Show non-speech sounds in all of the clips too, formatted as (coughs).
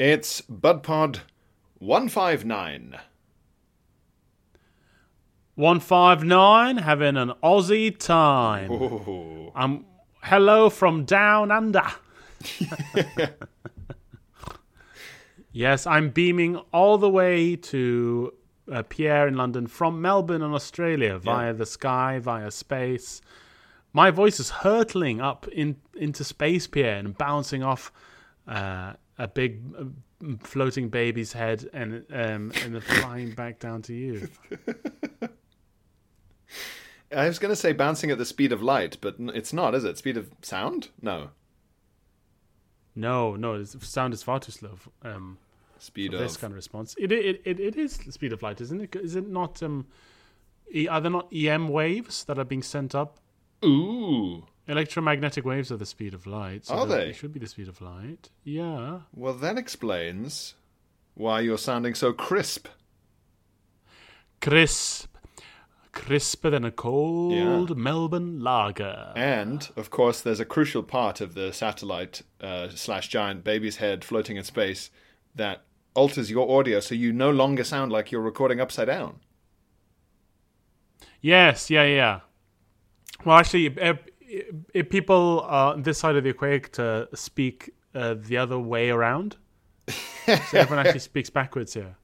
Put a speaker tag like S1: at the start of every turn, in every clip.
S1: It's BudPod 159.
S2: 159, having an Aussie time.
S1: Ooh.
S2: Um, hello from down under. (laughs) yes, I'm beaming all the way to uh, Pierre in London from Melbourne in Australia via the sky, via space. My voice is hurtling up in, into space, Pierre, and bouncing off uh, a big floating baby's head and um, and then flying back down to you.
S1: I was going to say bouncing at the speed of light, but it's not, is it? Speed of sound? No.
S2: No, no, sound is far too slow. Um,
S1: Speed
S2: for
S1: of.
S2: this kind of response. It, it it it is the speed of light, isn't it? Is it not? Um, are there not EM waves that are being sent up?
S1: Ooh.
S2: Electromagnetic waves are the speed of light. So
S1: Are
S2: that-
S1: they?
S2: Should be the speed of light. Yeah.
S1: Well, that explains why you're sounding so crisp.
S2: Crisp, crisper than a cold Melbourne lager.
S1: And, of course, there's a crucial part of the satellite uh, slash giant baby's head floating in space that alters your audio so you no longer sound like you're recording upside down.
S2: Yes, yeah, yeah. Well, actually, if, people uh, on this side of the equator speak uh, the other way around, so everyone actually (laughs) speaks backwards here.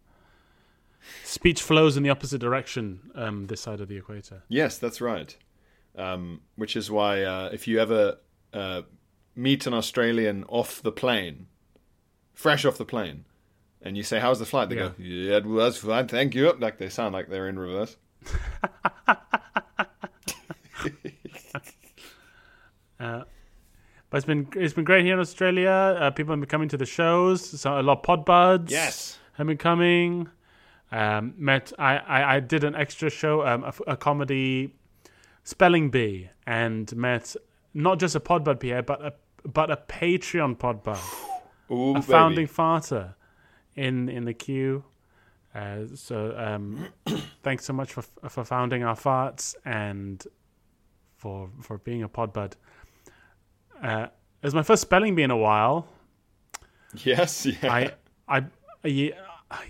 S2: Speech flows in the opposite direction um, this side of the equator.
S1: Yes, that's right. Um, which is why uh, if you ever uh, meet an Australian off the plane, fresh off the plane, and you say, "How's the flight?" They
S2: Yeah.
S1: go, "Yeah, it was fine, thank you." Like they sound like they're in reverse. (laughs)
S2: But it's been it's been great here in Australia. Uh, people have been coming to the shows. So a lot of pod buds.
S1: Yes.
S2: have been coming. Um, met I, I I did an extra show, um, a, a comedy spelling bee, and met not just a pod bud Pierre, but a but a Patreon pod bud, (sighs)
S1: Ooh,
S2: a
S1: baby.
S2: founding farter in in the queue. Uh, so um, (clears throat) thanks so much for for founding our farts and for for being a pod bud. Uh, it was my first spelling bee in a while.
S1: Yes, (laughs) yeah.
S2: I, I, yeah,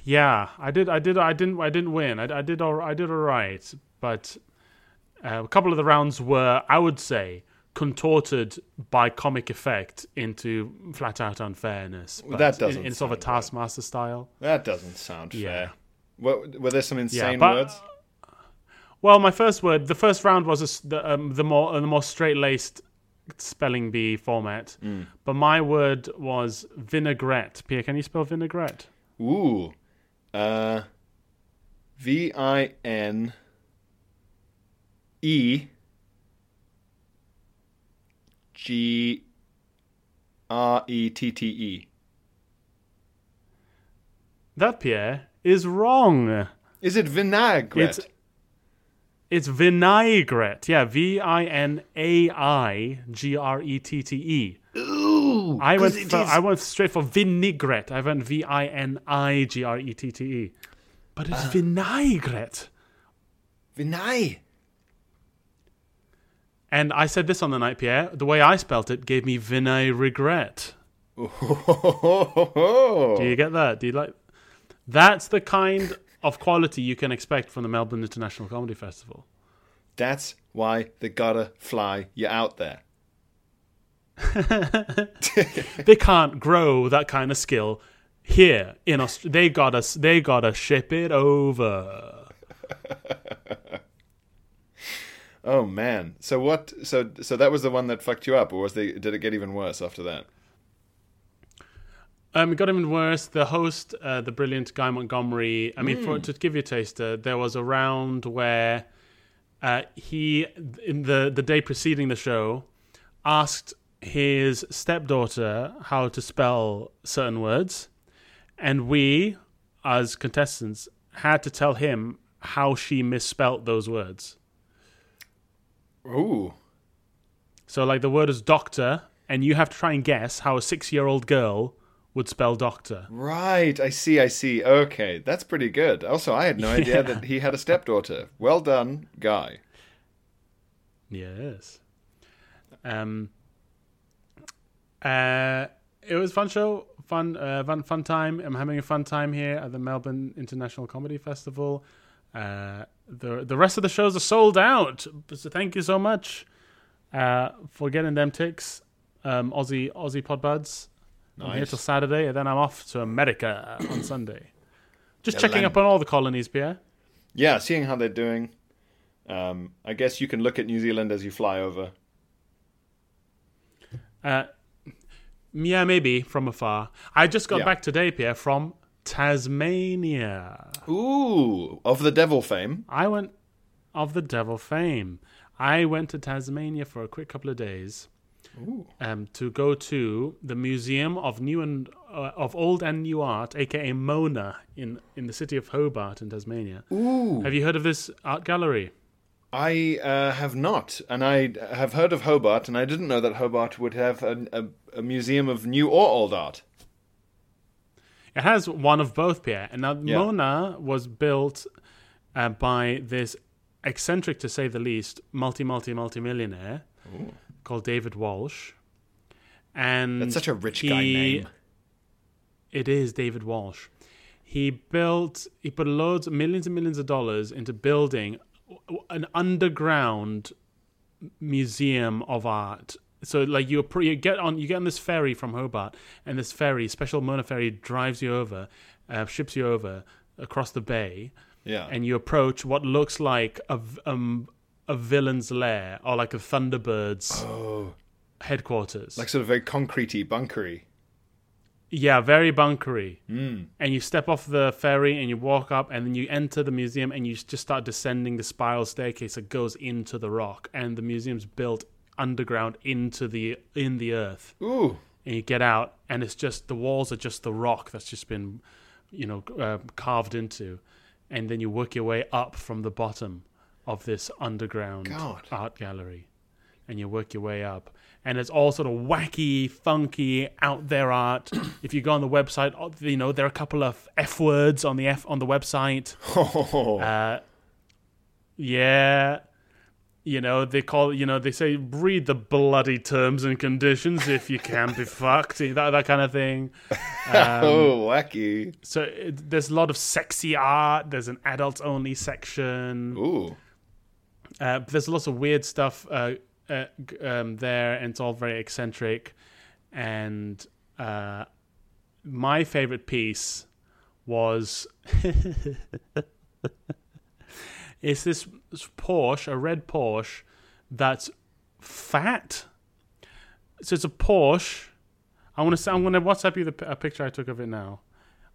S2: yeah, I did, I did, I didn't, I didn't win. I, I did, all, I did all right, but uh, a couple of the rounds were, I would say, contorted by comic effect into flat out unfairness. But
S1: that doesn't
S2: in, in sort of a
S1: sound right.
S2: taskmaster style.
S1: That doesn't sound
S2: Yeah.
S1: fair. Were, were there some insane
S2: but-
S1: words?
S2: Well, my first word, the first round was a the, um, the more uh, the more straight laced spelling bee format,
S1: Mm.
S2: but my word was vinaigrette. Pierre, can you spell vinaigrette?
S1: Ooh. Uh, V I N E G R E T T E.
S2: That Pierre is wrong.
S1: Is it vinaigrette?
S2: It's it's vinaigrette. Yeah, V I N A I G R E T T E.
S1: Ooh,
S2: I went for, I went straight for vinaigrette. I went V I N I G R E T T E. But it's ah. vinaigrette.
S1: vinai.
S2: And I said this on the night, Pierre. The way I spelt it gave me vinaigrette. (laughs) Do you get that? Do you like? That's the kind of quality you can expect from the Melbourne International Comedy Festival.
S1: That's why they gotta fly you out there. (laughs)
S2: they can't grow that kind of skill here in Australia. They gotta they gotta ship it over. (laughs)
S1: Oh man. So what? So so that was the one that fucked you up, or was they? Did it get even worse after that?
S2: Um, it got even worse. The host, uh, the brilliant Guy Montgomery. I mean, for, to give you a taster, there was a round where uh, he, in the the day preceding the show, asked his stepdaughter how to spell certain words, and we, as contestants, had to tell him how she misspelt those words.
S1: Ooh.
S2: So, like, the word is doctor, and you have to try and guess how a six year old girl would spell doctor.
S1: Right, I see, I see. Okay, that's pretty good. Also, I had no (laughs) idea that he had a stepdaughter. Well done, guy.
S2: Yes. Um. Uh, it was fun show, fun, uh, fun, fun time. I'm having a fun time here at the Melbourne International Comedy Festival. Uh, the the rest of the shows are sold out. So thank you so much uh, for getting them ticks, um, Aussie Aussie Podbuds. I'm here till Saturday, and then I'm off to America on Sunday. (clears throat) Just
S1: Yeah,
S2: checking
S1: land-
S2: up on all the colonies, Pierre.
S1: Yeah, seeing how they're doing. Um, I guess you can look at New Zealand as you fly over.
S2: Uh, yeah, maybe from afar. I just got
S1: Yeah.
S2: back today, Pierre, from Tasmania.
S1: Ooh, of the devil fame.
S2: I went of the devil fame. I went to Tasmania for a quick couple of days um, to go to the Museum of New and uh, of Old and New Art, aka Mona, in in the city of Hobart in Tasmania.
S1: Ooh.
S2: Have you heard of this art gallery?
S1: I uh, have not, and I have heard of Hobart, and I didn't know that Hobart would have a, a, a museum of new or old art.
S2: It has one of both, Pierre. And now
S1: Yeah.
S2: Mona was built uh, by this eccentric, to say the least, multi, multi, multi millionaire called David Walsh. And
S1: That's such a rich guy name.
S2: It is David Walsh. He built, he put loads, millions and millions of dollars into building an underground museum of art. So like you you get on you get on this ferry from Hobart, and this ferry, special Mona ferry, drives you over, uh, ships you over across the bay,
S1: Yeah.
S2: and you approach what looks like a, um a villain's lair or like a Thunderbird's headquarters.
S1: like sort of very concretey, bunkery.
S2: Yeah, very bunkery. Mm. And you step off the ferry and you walk up, and then you enter the museum and you just start descending the spiral staircase that goes into the rock. And the museum's built underground into the in the earth.
S1: Ooh.
S2: And you get out, and it's just the walls are just the rock that's just been, you know, uh, carved into. And then you work your way up from the bottom of this underground
S1: God.
S2: art gallery, and you work your way up. And it's all sort of wacky, funky, out there art. (coughs) if you go on the website, oh, you know there are a couple of f words on the f on the website. (laughs)
S1: Oh.
S2: Uh, yeah, you know they call you know they say read the bloody terms and conditions if you can be (laughs) fucked that that kind of thing. (laughs)
S1: oh, wacky.
S2: So it, there's a lot of sexy art. There's an adults only section.
S1: Ooh.
S2: Uh, but there's lots of weird stuff uh, uh, um, there, and it's all very eccentric. And uh, my favorite piece was (laughs) it's this Porsche, a red Porsche, that's fat. So it's a Porsche. I want to. I'm going to WhatsApp you the a picture I took of it now.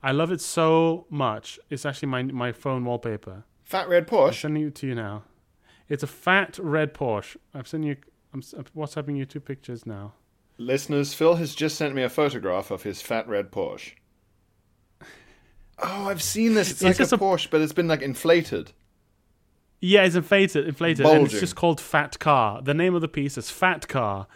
S2: I love it so much. It's actually my my phone wallpaper.
S1: Fat red
S2: I'm
S1: Porsche.
S2: sending it to you now. It's a fat red Porsche. I've sending you. I'm WhatsApping you two pictures now.
S1: Listeners, Phil has just sent me a photograph of his fat red Porsche. Oh, I've seen this. It's,
S2: It's
S1: like a
S2: a-
S1: Porsche, but it's been like inflated.
S2: Yeah, it's inflated, inflated, and it's just called Fat Car. The name of the piece is Fat Car,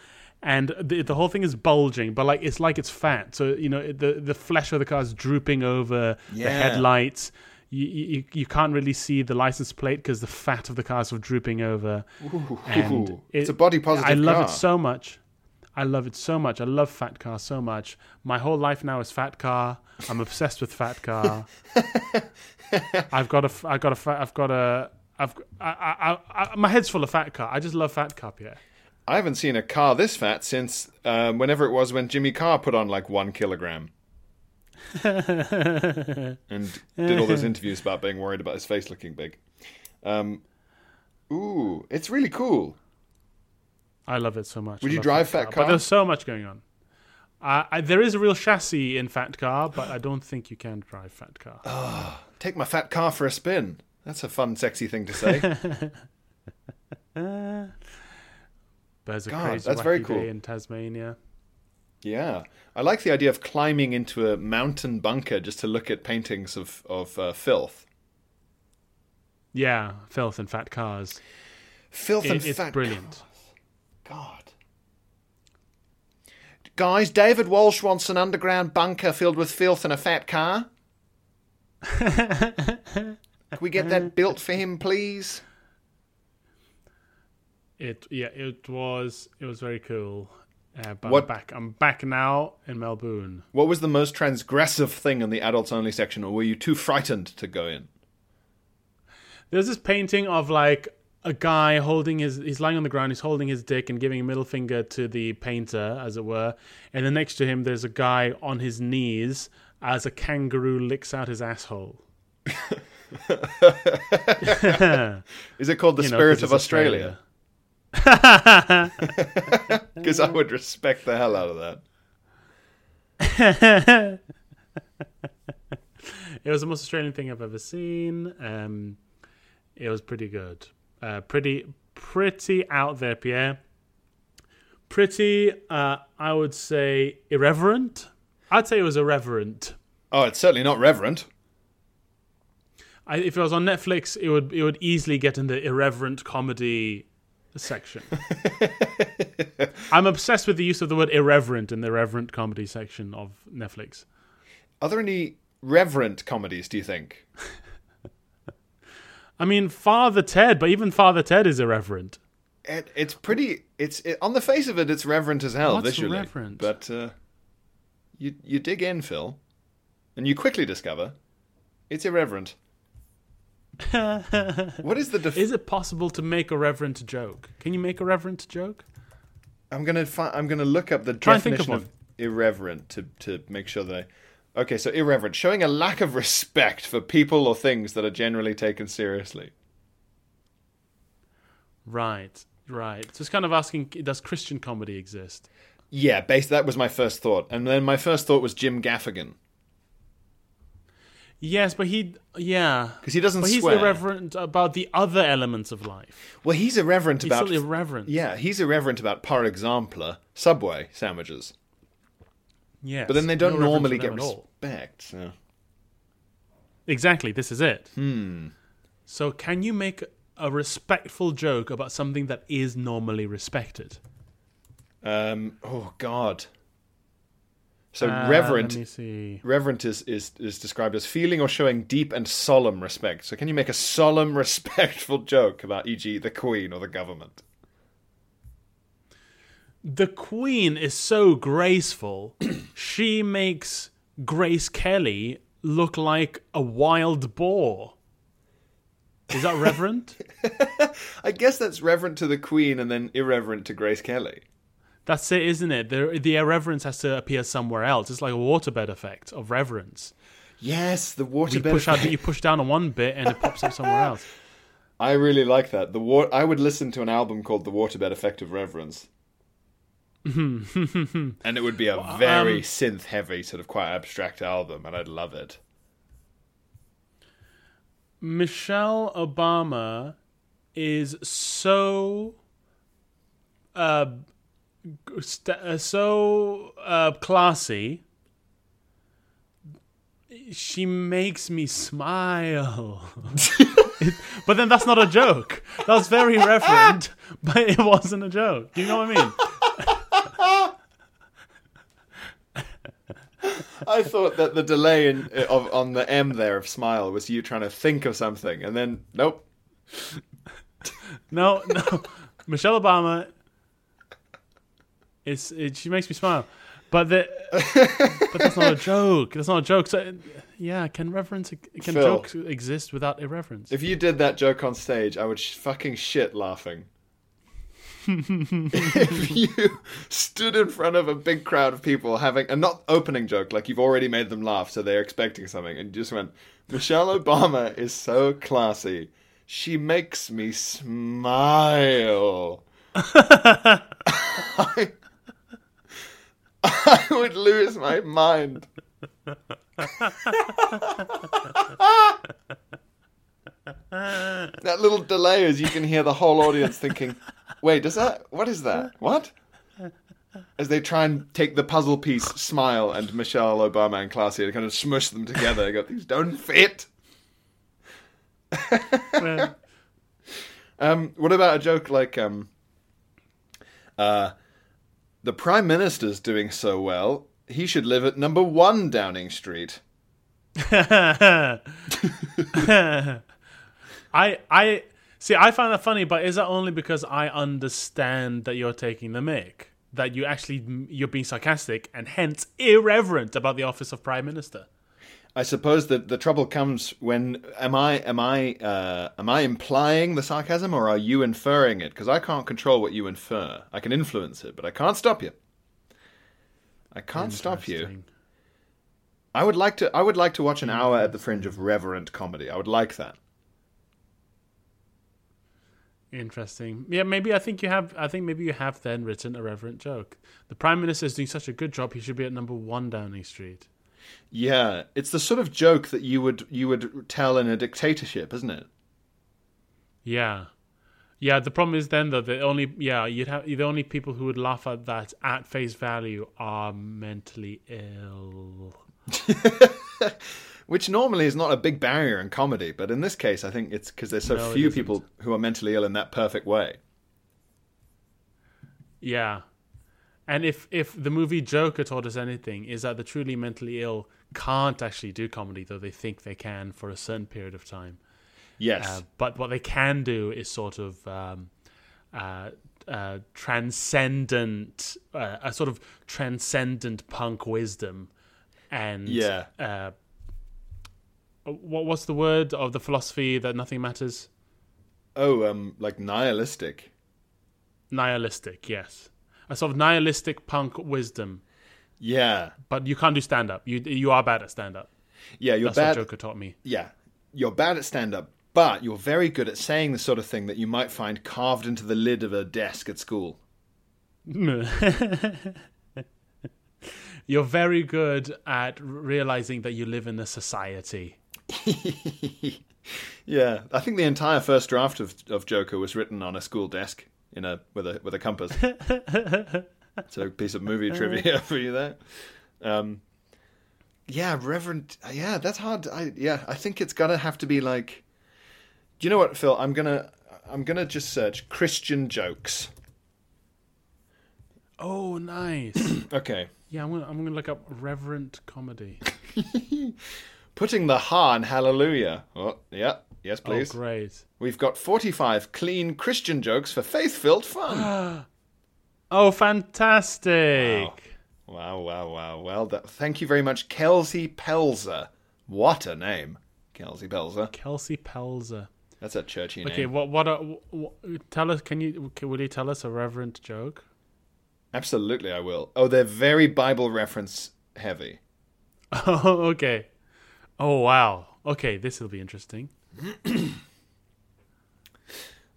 S2: and the the whole thing is bulging, but like it's like it's fat. So you know the the flesh of the car is drooping over the headlights. You, you you can't really see the license plate because the fat of the car is sort of drooping over. And
S1: Ooh, it's a body positive
S2: I love
S1: car.
S2: it so much. I love it so much. I love Fat Car so much. My whole life now is Fat Car. I'm obsessed with Fat Car. (laughs) I've got a, I've got a, fa- I've got a, I've, I, I, I, my head's full of Fat Car. I just love Fat Car, Pierre.
S1: I haven't seen a car this fat since um, whenever it was when Jimmy Carr put on like one kilogram. (laughs) and did all those interviews about being worried about his face looking big. Um, ooh, it's really cool.
S2: I love it so much.
S1: Would
S2: I
S1: you drive Fat Car?
S2: But there's so much going on. Uh, I, there is a real chassis in Fat Car, but I don't think you can drive Fat Car.
S1: Take my fat car for a spin. That's a fun, sexy thing to say. (laughs)
S2: There's a
S1: God,
S2: crazy
S1: that's very cool.
S2: in Tasmania.
S1: Yeah, I like the idea of climbing into a mountain bunker just to look at paintings of of uh, filth.
S2: Yeah, filth and fat cars.
S1: Filth and
S2: It- it's
S1: fat.
S2: brilliant.
S1: God. Guys, David Walsh wants an underground bunker filled with filth and a fat car. Can we get that (laughs) built for him, please?
S2: It yeah, it was it was very cool. Uh, but
S1: What-
S2: I'm back. I'm back now in Melbourne.
S1: What was the most transgressive thing in the adults only section, or were you too frightened to go in?
S2: There's this painting of like a guy holding his he's lying on the ground, he's holding his dick and giving a middle finger to the painter, as it were. And then next to him there's a guy on his knees as a kangaroo licks out his asshole. (laughs) (laughs)
S1: Is it called the
S2: You know,
S1: of
S2: it's
S1: Australia? Because I would respect the hell out of that.
S2: It was the most Australian thing I've ever seen. Um, it was pretty good. Uh, pretty, pretty out there, Pierre. Pretty, uh, I would say, irreverent. I'd say it was irreverent.
S1: Oh, it's certainly not reverent.
S2: I, if it was on Netflix, it would it would easily get in the irreverent comedy section. I'm obsessed with the use of the word irreverent in the irreverent comedy section of Netflix.
S1: Are there any reverent comedies, do you think? (laughs)
S2: I mean, Father Ted, but even Father Ted is irreverent.
S1: It, it's pretty. It's it, on the face of it, it's reverent as hell
S2: What's
S1: visually.
S2: reverent?
S1: But uh, you you dig in, Phil, and you quickly discover it's irreverent. (laughs) what is the? Def-
S2: Is it possible to make a reverent joke? Can you make a reverent joke?
S1: I'm gonna fi- I'm gonna look up the
S2: Try
S1: definition
S2: of
S1: of, irreverent to to make sure that. I... Okay, so irreverent, showing a lack of respect for people or things that are generally taken seriously.
S2: Right, right. So it's kind of asking, does Christian comedy exist?
S1: Yeah, base. That was my first thought, and then my first thought was Jim Gaffigan
S2: Yes, but he, yeah,
S1: because he doesn't
S2: but he's
S1: swear.
S2: irreverent about the other elements of life.
S1: Well, he's irreverent
S2: He's
S1: about
S2: still irreverent.
S1: Yeah, he's irreverent about, par exemple, Subway sandwiches.
S2: Yes,
S1: But then they don't
S2: no
S1: normally get
S2: them at all.
S1: respect. So.
S2: Exactly, this is it. Hmm. So, can you make a respectful joke about something that is normally respected?
S1: Um, oh God. So
S2: Uh,
S1: reverent,
S2: Let me see.
S1: reverent is, is is described as feeling or showing deep and solemn respect. So can you make a solemn, (laughs) respectful joke about, e.g., the Queen or the government?
S2: The Queen is so graceful. (clears throat) she makes Grace Kelly look like a wild boar. Is that reverent? (laughs)
S1: I guess that's reverent to the Queen and then irreverent to Grace Kelly.
S2: That's it, isn't it? The, the irreverence has to appear somewhere else. It's like a waterbed effect of reverence.
S1: Yes, the
S2: You
S1: waterbed.
S2: push out, you push down on one bit, and it pops up somewhere else. (laughs)
S1: I really like that. The wa- I would listen to an album called "The Waterbed Effect of Reverence," (laughs) and it would be a very
S2: um,
S1: synth-heavy, sort of quite abstract album, and I'd love it.
S2: Michelle Obama is so uh, so uh, classy. She makes me smile. It- (laughs) but then that's not a joke. That was very reverent, but it wasn't a joke. Do you know what I mean?
S1: I thought that the delay in, of, on the M there of smile was you trying to think of something, and then nope.
S2: No, no. Michelle Obama is it, she makes me smile. But the (laughs) but that's not a joke. That's not a joke. So yeah, can reverence can
S1: Phil.
S2: jokes exist without irreverence?
S1: If you did that joke on stage, I would sh- fucking shit laughing. (laughs) if you stood in front of a big crowd of people having a not opening joke, like you've already made them laugh, so they're expecting something, and you just went, Michelle Obama is so classy. She makes me smile. (laughs) I, I would lose my mind. that little delay as you can hear the whole audience thinking, Wait, does that? What is that? What? As they try and take the puzzle piece, smile, and Michelle Obama and Classy and kind of smush them together. They go, these don't fit.
S2: Well, (laughs)
S1: Um, what about a joke like, um, uh, the Prime Minister's doing so well, he should live at number one Downing Street. (laughs)
S2: I I see. I find that funny, but is that only because I understand that you're taking the mic, that you actually you're being sarcastic and hence irreverent about the office of prime minister?
S1: I suppose that the trouble comes when am I am I uh, am I implying the sarcasm or are you inferring it? Because I can't control what you infer. I can influence it, but I can't stop you. I can't stop you. I would like to. I would like to watch an hour at the fringe of reverent comedy. I would like that.
S2: Interesting. Yeah, maybe I think you have. I think maybe you have then written a reverent joke. The prime minister is doing such a good job. He should be at number one Downing Street.
S1: Yeah, it's the sort of joke that you would you would tell in a dictatorship, isn't it?
S2: Yeah, yeah. The problem is then though the only yeah you'd have the only people who would laugh at that at face value are mentally ill. (laughs)
S1: Which normally is not a big barrier in comedy, but in this case, I think it's because there's so
S2: No,
S1: few people who are mentally ill in that perfect way.
S2: Yeah. And if if the movie Joker taught us anything, is that the truly mentally ill can't actually do comedy, though they think they can for a certain period of time.
S1: Yes.
S2: Uh, but what they can do is sort of um, uh, uh, transcendent, uh, a sort of transcendent punk wisdom, and
S1: Yeah.
S2: uh, what what's the word of the philosophy that nothing matters?
S1: oh, um, like nihilistic.
S2: Nihilistic, yes, a sort of nihilistic punk wisdom.
S1: Yeah.
S2: But you can't do stand up. You you are bad at stand up.
S1: Yeah, you're
S2: That's
S1: bad.
S2: what Joker taught me.
S1: yeah, you're bad at stand up, but you're very good at saying the sort of thing that you might find carved into the lid of a desk at school. (laughs)
S2: You're very good at realizing that you live in a society. (laughs)
S1: Yeah, I think the entire first draft of of Joker was written on a school desk in a with a with a compass. (laughs) so a piece of movie trivia (laughs) for you there. Um, yeah, Reverend. Yeah, that's hard. I yeah, I think it's gonna have to be like. Do you know what, Phil? I'm gonna I'm gonna just search Christian jokes.
S2: Oh, nice. (coughs)
S1: Okay,
S2: yeah, I'm gonna I'm gonna look up reverent comedy. (laughs)
S1: putting the ha in Hallelujah. Oh, yeah, yes, oh, please.
S2: Oh, great.
S1: We've got 45 clean Christian jokes for faith-filled fun. (gasps)
S2: Oh, fantastic.
S1: Wow, wow, wow. wow. Well, that, thank you very much, Kelsey Pelzer. What a name, Kelsey Pelzer.
S2: Kelsey Pelzer.
S1: That's a churchy name.
S2: Okay, what what, are, what tell us? Can you will you tell us a reverent joke?
S1: Absolutely, I will. Oh, they're very Bible reference heavy. (laughs)
S2: Oh, okay. Oh, wow. Okay, this will be interesting. (clears throat)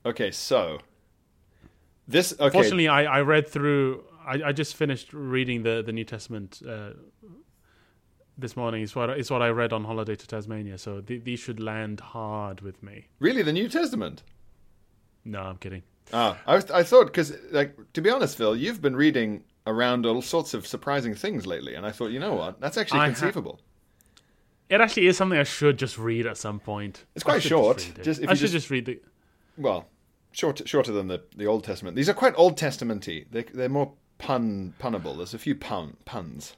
S1: Okay, so this. Okay,
S2: Fortunately, I, I read through. I, I just finished reading the, the New Testament uh, this morning. Is what is what I read on holiday to Tasmania. So th- these should land hard with me.
S1: really, the New Testament.
S2: No, I'm kidding.
S1: Ah, I, was, I thought because, like, to be honest, Phil, you've been reading around all sorts of surprising things lately, and I thought, you know what, that's actually
S2: I ha-
S1: conceivable.
S2: It actually is something I should just read at some point.
S1: It's quite short. Just- if
S2: I
S1: you
S2: should
S1: just-
S2: just read the.
S1: Well, short, shorter than the, the Old Testament. These are quite Old Testamenty. They, they're more pun punnable. There's a few pun puns.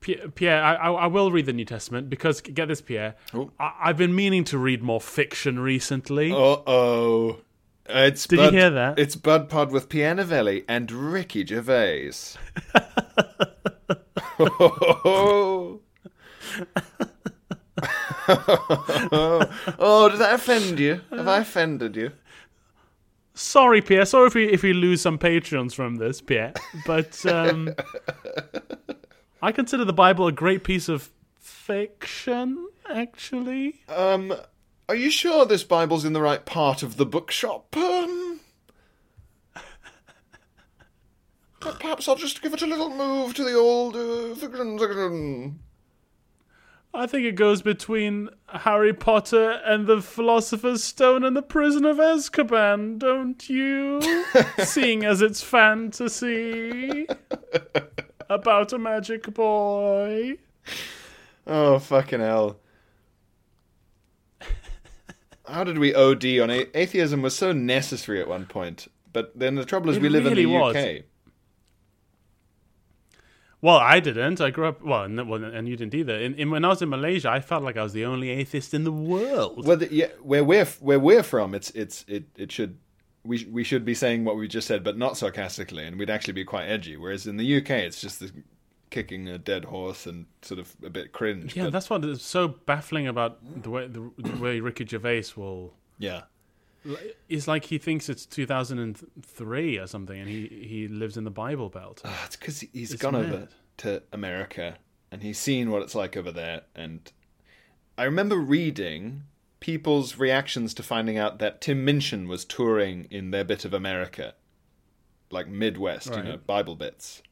S2: Pierre, Pierre I, I will read the New Testament because get this, Pierre.
S1: Oh.
S2: I, I've been meaning to read more fiction recently.
S1: Uh oh. It's
S2: Did you
S1: Bud,
S2: hear that?
S1: It's Bud Pod with Pierre Novellie and Ricky Gervais. (laughs) (laughs) (laughs) (laughs) oh, did that offend you? Have I offended you?
S2: Sorry, Pierre. Sorry if we if we lose some patrons from this, Pierre. But um, (laughs) I consider the Bible a great piece of fiction. Actually,
S1: Um, are you sure this Bible's in the right part of the bookshop? Um, perhaps I'll just give it a little move to the old uh.
S2: I think it goes between Harry Potter and the Philosopher's Stone and the Prison of Azkaban, don't you? (laughs) Seeing as it's fantasy about a magic boy.
S1: Oh fucking hell! How did we OD on a- atheism? Was so necessary at one point, but then the trouble is
S2: It
S1: we live
S2: really
S1: in the
S2: was.
S1: UK.
S2: Well, I didn't. I grew up well, and, well, and you didn't either. In, in, when I was in Malaysia, I felt like I was the only atheist in the world.
S1: Well, the, yeah, where we're where we're from, it's it's it it should we we should be saying what we just said, but not sarcastically, and we'd actually be quite edgy. Whereas in the UK, it's just the kicking a dead horse and sort of a bit cringe.
S2: yeah,
S1: but-
S2: that's what is so baffling about the way the, the way Ricky Gervais will.
S1: yeah.
S2: It's like he thinks it's 2003 or something, and he he lives in the Bible Belt.
S1: Ah, it's because he's
S2: It's
S1: gone over to America and he's seen what it's like over there. And I remember reading people's reactions to finding out that Tim Minchin was touring in their bit of America, like Midwest, you know, Bible bits.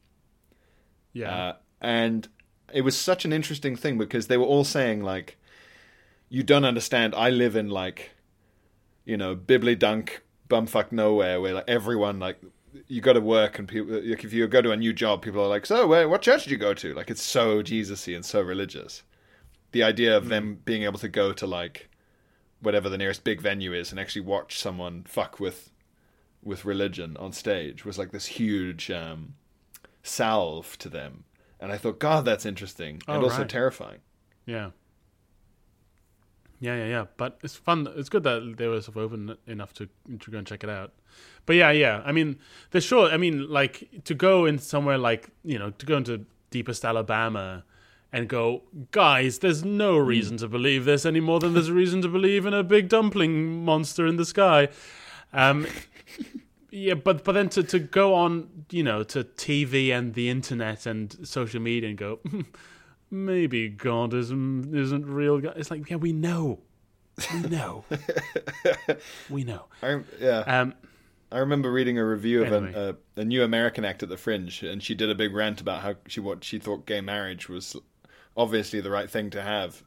S2: Yeah,
S1: Uh, and it was such an interesting thing because they were all saying like, "You don't understand. I live in like, you know, bibbly dunk bumfuck nowhere where like everyone like." You got to work, and people. Like, if you go to a new job, people are like, "So, where, what church did you go to?" Like, it's so Jesusy and so religious. The idea of them being able to go to like whatever the nearest big venue is and actually watch someone fuck with with religion on stage was like this huge um, salve to them. And I thought, God, that's interesting and
S2: Oh,
S1: also
S2: right.
S1: terrifying.
S2: yeah, yeah, yeah, yeah. But it's fun. It's good that they were sort of open enough to to go and check it out. But yeah, yeah. I mean, they're sure. I mean, like to go in somewhere like you know to go into deepest Alabama and go, guys, there's no reason to believe this any more than there's a reason to believe in a big dumpling monster in the sky. Um, (laughs) yeah, but but then to, to go on, you know, to TV and the internet and social media and go, (laughs) maybe God isn't isn't real. God. It's like, yeah, we know, we know, (laughs) we know.
S1: I, yeah,
S2: Um,
S1: I remember reading a review of an, a, a new American act at the Fringe, and she did a big rant about how she what she thought gay marriage was obviously the right thing to have,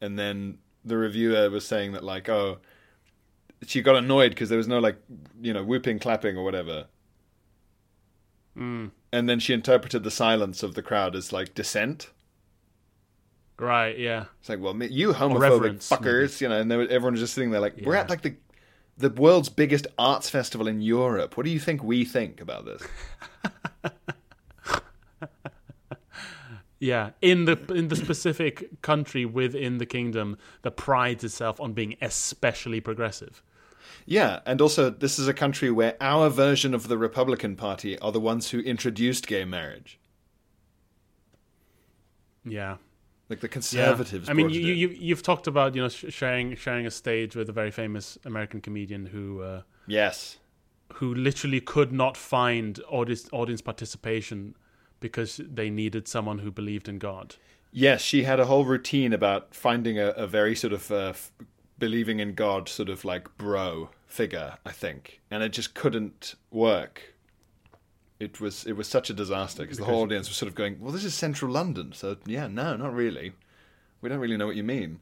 S1: and then the reviewer was saying that like, oh, she got annoyed because there was no like, you know, whooping, clapping, or whatever.
S2: Mm.
S1: And then she interpreted the silence of the crowd as like dissent.
S2: Right, yeah,
S1: It's like, well, you homophobic fuckers, you know, and they were, everyone just sitting there like, we're at like the the world's biggest arts festival in Europe. What do you think we think about this? (laughs)
S2: yeah. In the in the specific country within the kingdom that prides itself on being especially progressive.
S1: Yeah, and also this is a country where our version of the Republican Party are the ones who introduced gay marriage.
S2: Yeah.
S1: Like the
S2: Yeah.
S1: conservatives.
S2: I mean, you, you you've talked about you know sharing sharing a stage with a very famous American comedian who uh,
S1: yes,
S2: who literally could not find audience audience participation because they needed someone who believed in God.
S1: yes, she had a whole routine about finding a, a very sort of uh, f- believing in God sort of like bro figure, I think, and it just couldn't work. It was it was such a disaster because the whole audience was sort of going, "Well, this is central London, so yeah, no, not really. We don't really know what you mean."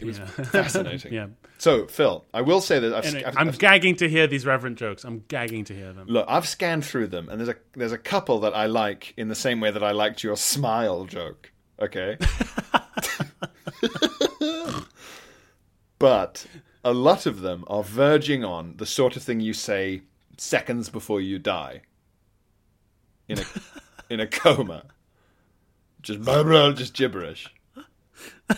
S1: It was
S2: Yeah. (laughs)
S1: fascinating.
S2: Yeah.
S1: So, Phil, I will say that I've,
S2: I'm
S1: I've-
S2: gagging to hear these reverent jokes. I'm gagging to hear them.
S1: look, I've scanned through them, and there's a there's a couple that I like in the same way that I liked your smile joke. Okay, (laughs) (laughs) but a lot of them are verging on the sort of thing you say seconds before you die in a in a coma, just blah, blah, just gibberish. (laughs)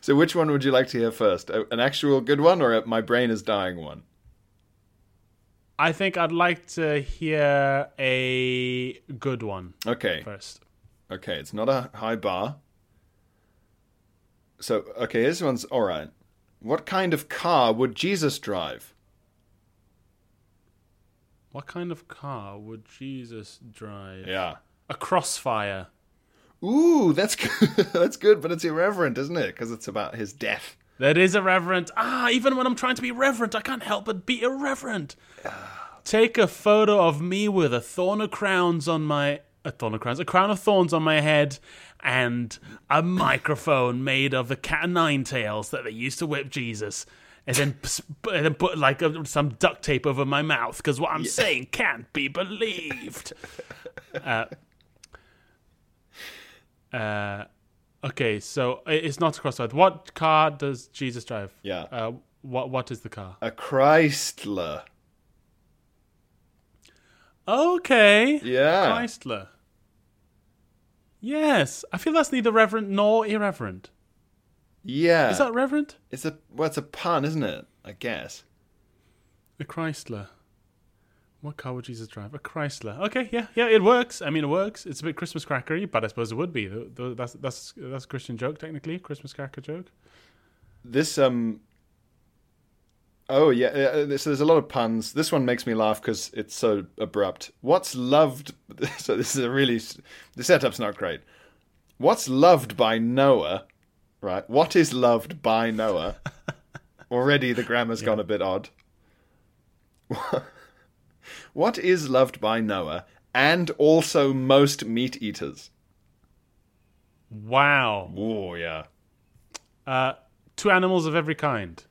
S1: So, which one would you like to hear first? A- An actual good one, or a my brain is dying one?
S2: I think I'd like to hear a good one
S1: Okay,
S2: first.
S1: okay, it's not a high bar. So, okay, this one's all right. What kind of car would Jesus drive?
S2: What kind of car would Jesus drive?
S1: Yeah.
S2: A crossfire.
S1: Ooh, that's good. (laughs) that's good, but it's irreverent, isn't it? Because it's about his death.
S2: That is irreverent. Ah, even when I'm trying to be reverent, I can't help but be irreverent. take a photo of me with a thorn of crowns on my a thorn of crowns, a crown of thorns on my head, and a microphone made of the cat o' nine tails that they used to whip Jesus. And then, and then put like a, some duct tape over my mouth because what I'm saying can't be believed. (laughs) uh, uh, okay, so it's not a crossword. What car does Jesus drive?
S1: Yeah.
S2: Uh, what What is the car?
S1: A Chrysler.
S2: Okay.
S1: Yeah.
S2: Chrysler. Yes, I feel that's neither reverent nor irreverent.
S1: Yeah.
S2: Is that reverent?
S1: It's a well, it's a pun, isn't it? I guess.
S2: A Chrysler. What car would Jesus drive? A Chrysler. Okay, yeah, yeah, it works. I mean, it works. It's a bit Christmas crackery, but I suppose it would be. Th- th- That's that's that's a Christian joke, technically. Christmas cracker joke.
S1: This um. Oh yeah, uh, so there's a lot of puns. This one makes me laugh because it's so abrupt. What's loved? (laughs) So this is a really the setup's not great. What's loved by Noah? Right. What is loved by Noah? (laughs) Already the grammar's gone a bit odd. (laughs) what is loved by Noah and also most meat eaters?
S2: Wow.
S1: Oh yeah.
S2: Uh, two animals of every kind.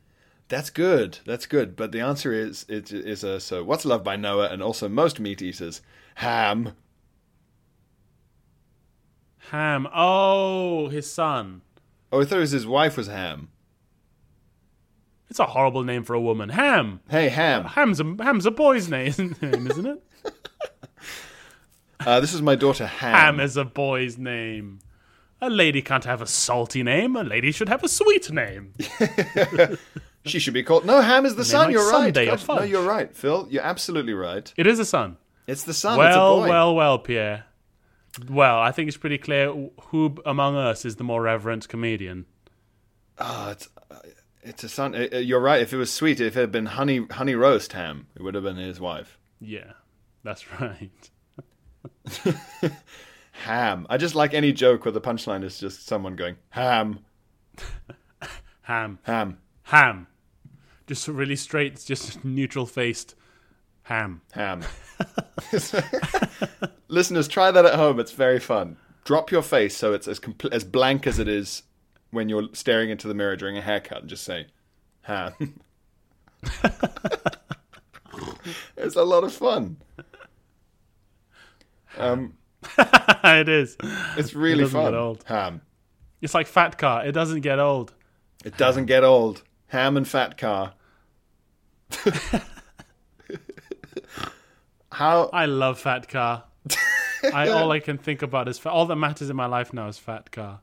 S1: That's good. That's good. But the answer is it is a so what's loved by Noah and also most meat eaters? Ham.
S2: Ham. Oh, his son.
S1: Oh, I thought it was his wife was Ham.
S2: It's a horrible name for a woman. Ham.
S1: Hey, Ham.
S2: Ham's a Ham's a boy's name, (laughs) isn't it? (laughs)
S1: Uh, this is my daughter Ham.
S2: Ham is a boy's name. A lady can't have a salty name. A lady should have a sweet name. (laughs)
S1: She should be called. No, Ham is the sun.
S2: like
S1: you're
S2: Sunday
S1: right. God, no, you're right, Phil. You're absolutely right.
S2: It is a sun.
S1: It's the a
S2: Well,
S1: boy.
S2: well, well, Pierre. Well, I think it's pretty clear who among us is the more reverent comedian.
S1: Ah, it's uh, it's a son. Uh, uh, you're right. If it was sweet, if it had been honey honey roast ham, it would have been his wife.
S2: Yeah, that's (laughs) right.
S1: Ham. I just like any joke where the punchline is just someone going ham, (laughs)
S2: Ham.
S1: ham,
S2: Ham. Just really straight, just (laughs) neutral faced ham.
S1: ham. (laughs) Listeners, try that at home. It's very fun. Drop your face so it's as compl- as blank as it is when you're staring into the mirror during a haircut, and just say ham. (laughs) it's a lot of fun. Um,
S2: it is.
S1: it's really
S2: doesn't
S1: fun. Ham.
S2: It's like Fat Car. It doesn't get old.
S1: It doesn't get old. Ham and fat car. (laughs) How
S2: I love Fat Car. I (laughs) all I can think about is fa- all that matters in my life now is Fat Car.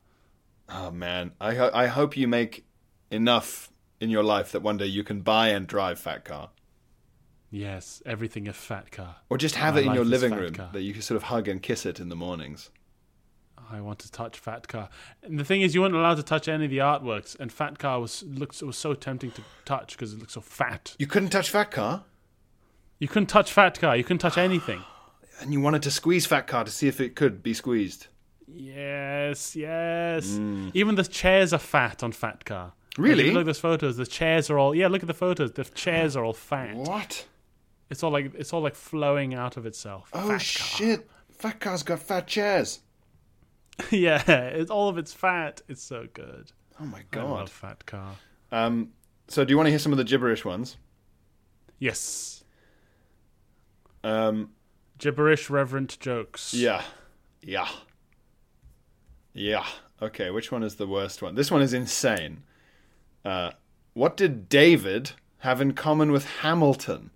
S1: Oh man, I ho- I hope you make enough in your life that one day you can buy and drive fat car,
S2: Yes, everything is Fat Car.
S1: or just have
S2: My
S1: it in your living room
S2: car.
S1: that you can sort of hug and kiss it in the mornings.
S2: I want to touch Fat Car. And the thing is, you weren't allowed to touch any of the artworks, and Fat Car was looks was so tempting to touch because it looks so fat.
S1: You couldn't touch fat car,
S2: You couldn't touch Fat Car. You couldn't touch anything. (gasps)
S1: and you wanted to squeeze fat car to see if it could be squeezed.
S2: Yes, yes. Even the chairs are fat on Fat Car.
S1: Mm. Really?
S2: look at those photos. The chairs are all yeah. Look at the photos. The chairs are all fat.
S1: What?
S2: It's all like it's all like flowing out of itself.
S1: Oh
S2: Fat car.
S1: shit! Fat car's got fat chairs. (laughs)
S2: yeah, it's all of it's fat. It's so good.
S1: Oh my
S2: I
S1: god.
S2: love Fat Car.
S1: Um, so do you want to hear some of the gibberish ones?
S2: Yes,
S1: Um,
S2: gibberish reverent jokes.
S1: Yeah. Yeah. Yeah. Okay, which one is the worst one? This one is insane. Uh, what did David have in common with Hamilton?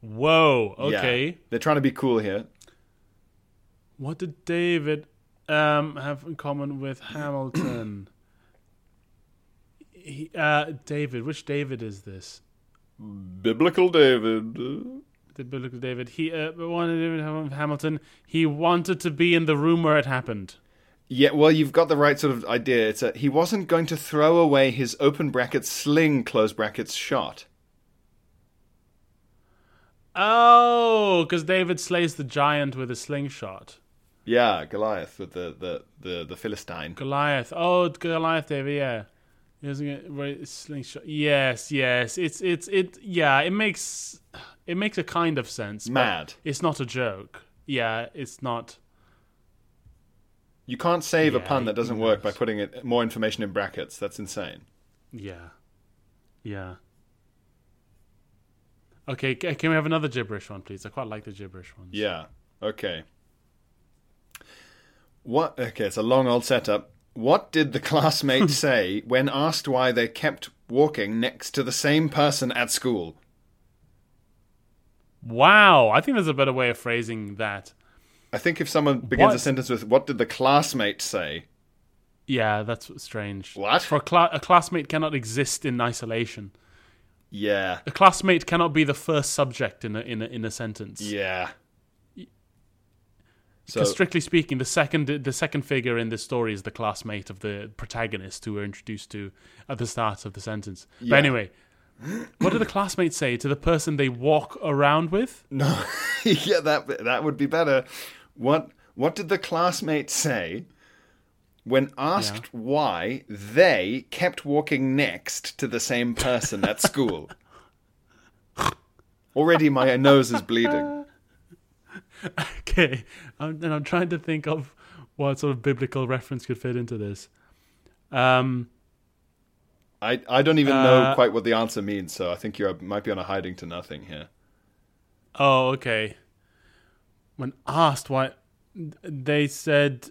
S2: Whoa.
S1: Yeah.
S2: Okay.
S1: They're trying to be cool here.
S2: What did David um, have in common with Hamilton? he, uh, David. Which David is this?
S1: Biblical David.
S2: The biblical David. He uh, wanted with Hamilton. He wanted to be in the room where it happened.
S1: Yeah, well, you've got the right sort of idea. It's a, he wasn't going to throw away his open brackets sling close brackets shot.
S2: Oh, because David slays the giant with a slingshot.
S1: Yeah, Goliath with the the the, the Philistine.
S2: Goliath. Oh, Goliath, David. Yeah, right, slingshot? Yes, yes. It's it's it. Yeah, it makes it makes a kind of sense.
S1: Mad.
S2: It's not a joke. Yeah, it's not.
S1: You can't save a pun that doesn't work by putting it more information in brackets. That's insane.
S2: Yeah, yeah. Okay, can we have another gibberish one, please? I quite like the gibberish ones.
S1: Yeah. Okay. What? Okay, it's a long old setup. What did the (laughs) classmate (laughs) say when asked why they kept walking next to the same person at school?
S2: Wow, I think there's a better way of phrasing that.
S1: I think if someone begins a sentence with "What did the classmate say?"
S2: Yeah, that's strange.
S1: What?
S2: For a, cla- a classmate cannot exist in isolation.
S1: Yeah.
S2: A classmate cannot be the first subject in a in a, in a sentence.
S1: Yeah. So
S2: Because strictly speaking, the second the second figure in this story is the classmate of the protagonist who we're introduced to at the start of the sentence.
S1: Yeah.
S2: But anyway, what did the classmate say to the person they walk around with? (laughs)
S1: no, yeah, that that would be better. What What did the classmate say when asked why they kept walking next to the same person at school? (laughs) Already, my nose is bleeding. (laughs) (laughs)
S2: Okay, I'm, and I'm trying to think of what sort of biblical reference could fit into this. Um,
S1: I, I don't even know
S2: Uh,
S1: quite what the answer means, so I think you might be on a hiding to nothing here.
S2: oh, okay. When asked why, they said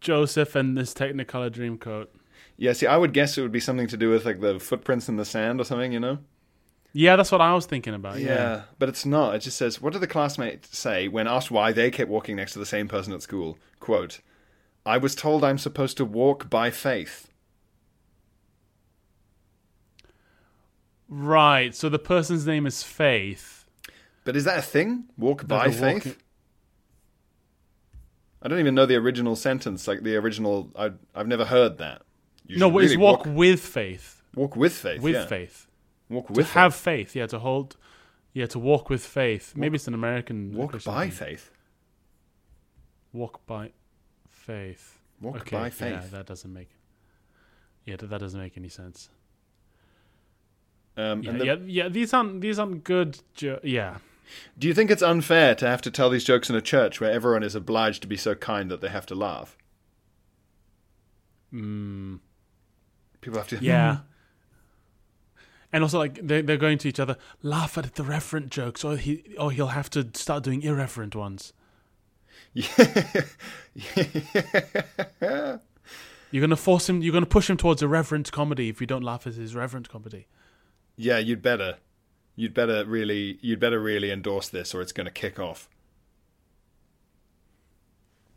S2: Joseph and this Technicolor Dreamcoat.
S1: Yeah, see, I would guess it would be something to do with like the footprints in the sand or something, you know?
S2: Yeah, that's what I was thinking about. Yeah.
S1: but it's not. It just says, "What did the classmates say when asked why they kept walking next to the same person at school?" Quote: "I was told I'm supposed to walk by faith."
S2: Right. So the person's name is Faith.
S1: But is that a thing? Walk by
S2: There's walk-
S1: faith? I don't even know the original sentence. Like the original, I, I've never heard that. You
S2: no,
S1: should
S2: it's
S1: really
S2: walk, with faith.
S1: walk with faith.
S2: With
S1: yeah.
S2: faith.
S1: Walk
S2: To
S1: with
S2: have
S1: faith.
S2: faith. Yeah, to hold. Yeah, to walk with faith. Maybe it's an American.
S1: Walk
S2: Christian
S1: by
S2: thing.
S1: faith.
S2: Walk by faith.
S1: Walk
S2: okay,
S1: by
S2: Yeah,
S1: faith.
S2: that doesn't make. Yeah, that, that doesn't make any sense.
S1: Um,
S2: Yeah,
S1: and the-
S2: yeah, yeah. These aren't these aren't good. Jo- yeah.
S1: Do you think it's unfair to have to tell these jokes in a church where everyone is obliged to be so kind that they have to laugh?
S2: Mm,
S1: People have to.
S2: yeah. (laughs) And also, like they they're going to each other, laugh at the referent jokes, or he or he'll have to start doing irreverent ones. (laughs) You're gonna force him. You're gonna push him towards irreverent comedy if you don't laugh at his reverent comedy.
S1: yeah, you'd better. You'd better really. You'd better really endorse this, or it's going to kick off.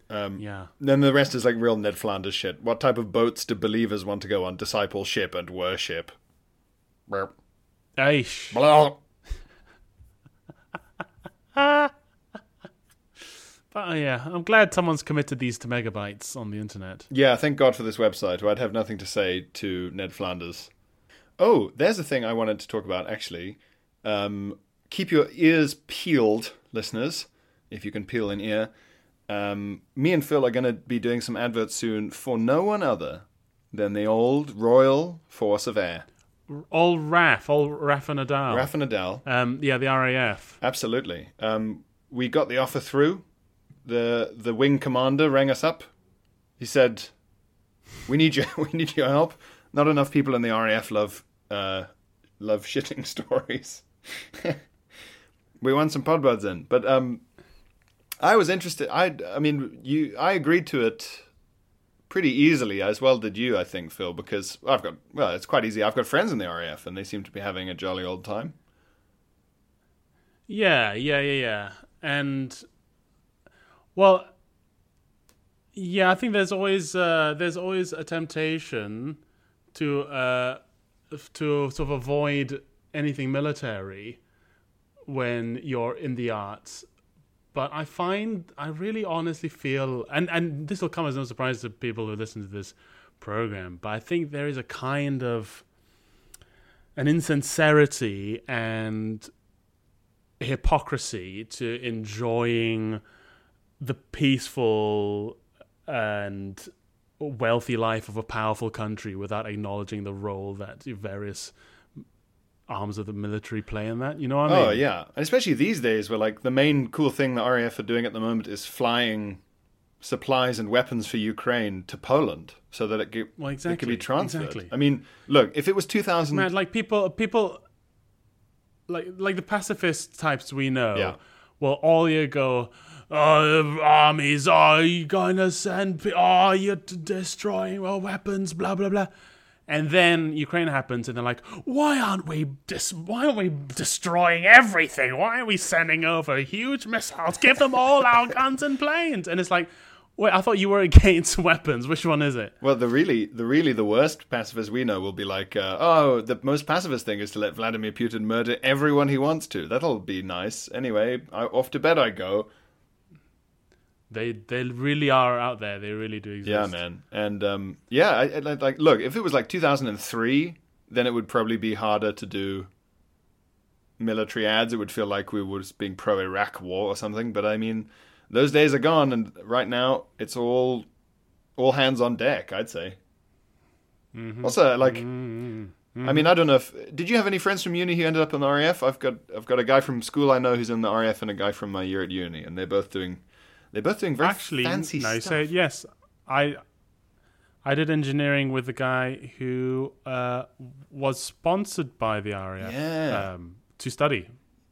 S1: Um,
S2: Yeah.
S1: Then the rest is like real Ned Flanders shit. What type of boats do believers want to go on? Discipleship and worship. Burp.
S2: Aish.
S1: Blah. (laughs)
S2: But uh, yeah, I'm glad someone's committed these to megabytes on the internet.
S1: Yeah, thank God for this website, where I'd have nothing to say to Ned Flanders. Oh, there's a thing I wanted to talk about, actually. Um, keep your ears peeled, listeners, if you can peel an ear. Um, me and Phil are going to be doing some adverts soon for no one other than the old Royal Force of Air.
S2: All RAF, all RAF and Nadal.
S1: Rafa Nadal,
S2: Um, yeah, the RAF.
S1: absolutely. Um, we got the offer through. The the wing commander rang us up. He said, "We need you. (laughs) We need your help. Not enough people in the RAF love uh, love shitting (laughs) stories. (laughs) we want some podbuds in, but um, I was interested. I I mean, you. I agreed to it pretty easily, as well did you. I think, Phil, because I've got well, it's quite easy. I've got friends in the RAF, and they seem to be having a jolly old time.
S2: Yeah, yeah, yeah, yeah. And well, yeah, I think there's always uh, there's always a temptation to uh, to sort of avoid anything military when you're in the arts. But I find I really honestly feel, and and this will come as no surprise to people who listen to this program, but I think there is a kind of an insincerity and hypocrisy to enjoying the peaceful and wealthy life of a powerful country without acknowledging the role that various arms of the military play in that. You know what I oh, mean?
S1: Oh yeah, and especially these days, where like the main cool thing the RAF are doing at the moment is flying supplies and weapons for Ukraine to Poland, so that it, get,
S2: Well, exactly,
S1: be transferred.
S2: exactly.
S1: I mean, look, if it was 2000,
S2: Man, like people, people, like like the pacifist types we know.
S1: Yeah.
S2: Well, all you go, oh, armies, are you gonna send, pe- oh, you're destroying our weapons, blah blah blah. And then Ukraine happens, and they're like, "Why aren't we dis- Why aren't we destroying everything? Why are we sending over huge missiles? Give them all our guns and planes!" And it's like, "Wait, I thought you were (laughs) against weapons. Which one is it?"
S1: well, the really, the really, the worst pacifists we know will be like, uh, oh, the most pacifist thing is to let Vladimir Putin murder everyone he wants to. That'll be nice. Anyway, I, off to bed I go.
S2: They they really are out there. They really do exist.
S1: Yeah, man. And um, yeah, I, I, like- look, if it was like 2003, then it would probably be harder to do military ads. It would feel like we were being pro Iraq war or something. But I mean, those days are gone, and right now it's all all hands on deck. I'd say. Mm-hmm. Also, like, mm-hmm. Mm-hmm. I mean, I don't know if did you have any friends from uni who ended up in the RAF? I've got I've got a guy from school I know who's in the RAF, and a guy from my year at uni, and they're both doing they're both doing very
S2: Actually,
S1: fancy
S2: no.
S1: stuff.
S2: So yes, I I did engineering with a guy who uh, was sponsored by the RAF
S1: Yeah.
S2: um, to study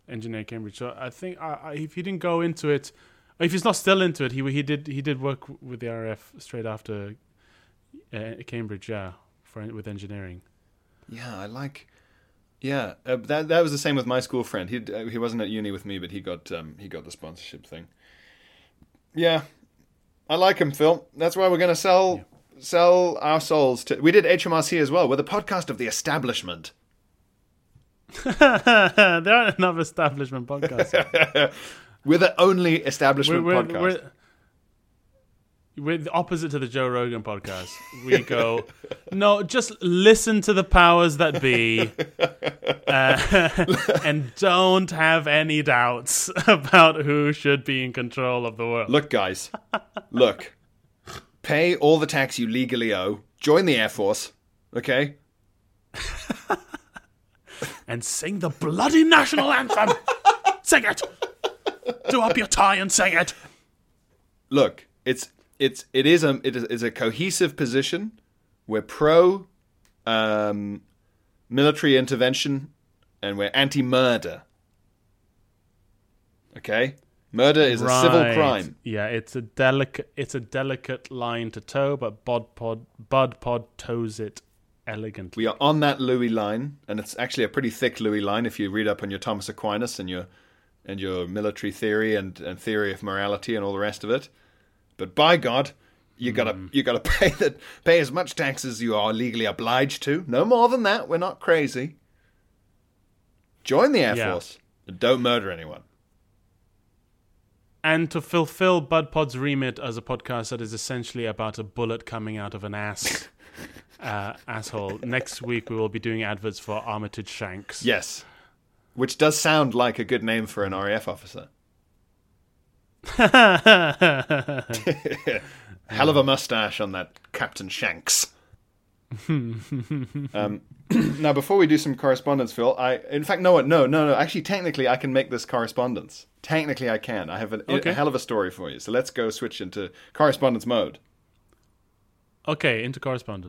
S2: engineering at Cambridge. So I think I, I, if he didn't go into it, if he's not still into it, he he did he did work with the RAF straight after uh, Cambridge. Yeah, for with engineering.
S1: Yeah, I like. Yeah, uh, that that was the same with my school friend. He uh, he wasn't at uni with me, but he got um, he got the sponsorship thing. Yeah, I like him, Phil. That's why we're gonna sell sell our souls to. We did HMRC as well. We're the podcast of the establishment. (laughs)
S2: there aren't enough establishment podcasts. (laughs)
S1: We're the only establishment
S2: we're,
S1: podcast.
S2: we're, we're opposite to the Joe Rogan podcast. We go, no, just listen to the powers that be, uh, (laughs) and don't have any doubts about who should be in control of the world.
S1: Look, guys, look. Pay all the tax you legally owe. Join the Air Force. Okay. (laughs)
S2: and sing the bloody national anthem. sing it. Do up your tie and sing it.
S1: look, it's it's it is a it is a cohesive position. We're pro um, military intervention, and we're anti-murder. Okay, murder is a civil crime.
S2: Yeah, it's a delicate it's a delicate line to toe, but Bud Pod Bud Pod toes it elegantly.
S1: We are on that Louis line, and it's actually a pretty thick Louis line if you read up on your Thomas Aquinas and your and your military theory and, and theory of morality and all the rest of it. But by God, you gotta you gotta (laughs) pay that pay as much tax as you are legally obliged to. No more than that. We're not crazy. Join the Air
S2: Yeah.
S1: Force and don't murder anyone.
S2: And to fulfill Bud Pod's remit as a podcast that is essentially about a bullet coming out of an ass (laughs) uh, asshole, next week we will be doing adverts for Armitage Shanks.
S1: Yes, which does sound like a good name for an RAF officer. (laughs) Hell of a mustache on that Captain Shanks. (laughs) um, (clears throat) now, before we do some correspondence, Phil, I in fact no, no, no, no. Actually, technically, I can make this correspondence. Technically, I can. I have
S2: Okay.
S1: a hell of a story for you. So let's go switch into correspondence mode.
S2: Okay, into correspondence.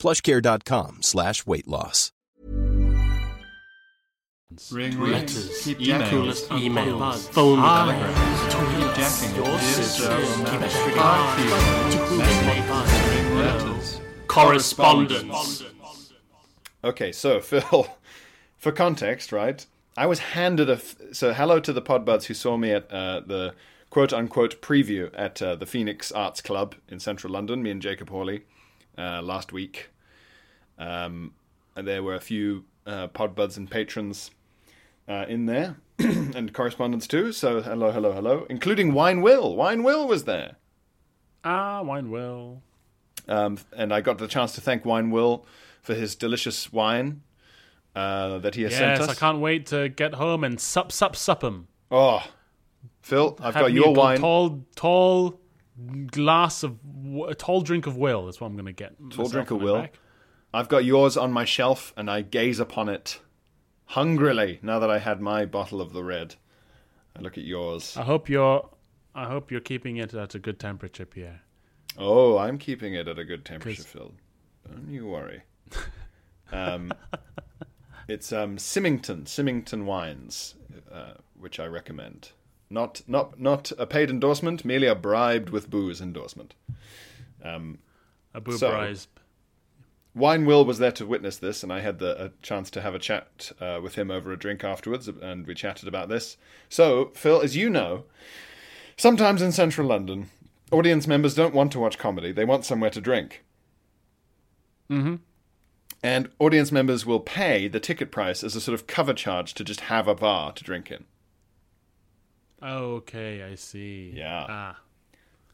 S3: Plushcare.com slash weight loss.
S1: Ring, ring.
S4: letters,
S1: Keep
S4: emails,
S1: jacking.
S4: emails, phone
S1: Hi.
S4: calls,
S1: Keep jacking.
S4: your
S1: Dear
S4: sisters,
S1: Sarah,
S4: keep
S1: Matt.
S4: it
S1: Hi,
S4: regard.
S1: Letters.
S4: correspondence.
S1: Okay, so (laughs) Phil, for context, right? I was handed a. F- so hello to the Podbuds who saw me at uh, the quote unquote preview at uh, the Phoenix Arts Club in central London. Me and Jacob Hawley uh, last week. Um, and there were a few uh, Podbuds and patrons uh, in there, (clears throat) and correspondents too. So hello, hello, hello, including Wine Will. Wine Will was there.
S2: Ah, wine will.
S1: Um, and I got the chance to thank Wine Will for his delicious wine uh, that he has sent us. Yes.
S2: I can't wait to get home and sup, sup, sup him.
S1: Oh, Phil, I've
S2: Have
S1: got your wine.
S2: Tall, tall glass of a tall drink of will. That's what I'm going to get.
S1: Tall drink of will.
S2: back.
S1: I've got yours on my shelf, and I gaze upon it hungrily now that I had my bottle of the red. I look at yours.
S2: I hope you're. I hope you're keeping it at a good temperature, Pierre.
S1: Oh, I'm keeping it at a good temperature, Phil. Don't you worry. (laughs) um, it's um, Symington, Symington wines, uh, which I recommend. Not, not, not a paid endorsement, merely a bribed with booze endorsement.
S2: Abu
S1: So-
S2: Bryce.
S1: Wine Will was there to witness this, and I had the a chance to have a chat uh, with him over a drink afterwards, and we chatted about this. So, Phil, as you know, sometimes in central London, audience members don't want to watch comedy; they want somewhere to drink. Mm-hmm. And audience members will pay the ticket price as a sort of cover charge to just have a bar to drink in.
S2: Okay, I see.
S1: Yeah.
S2: Ah,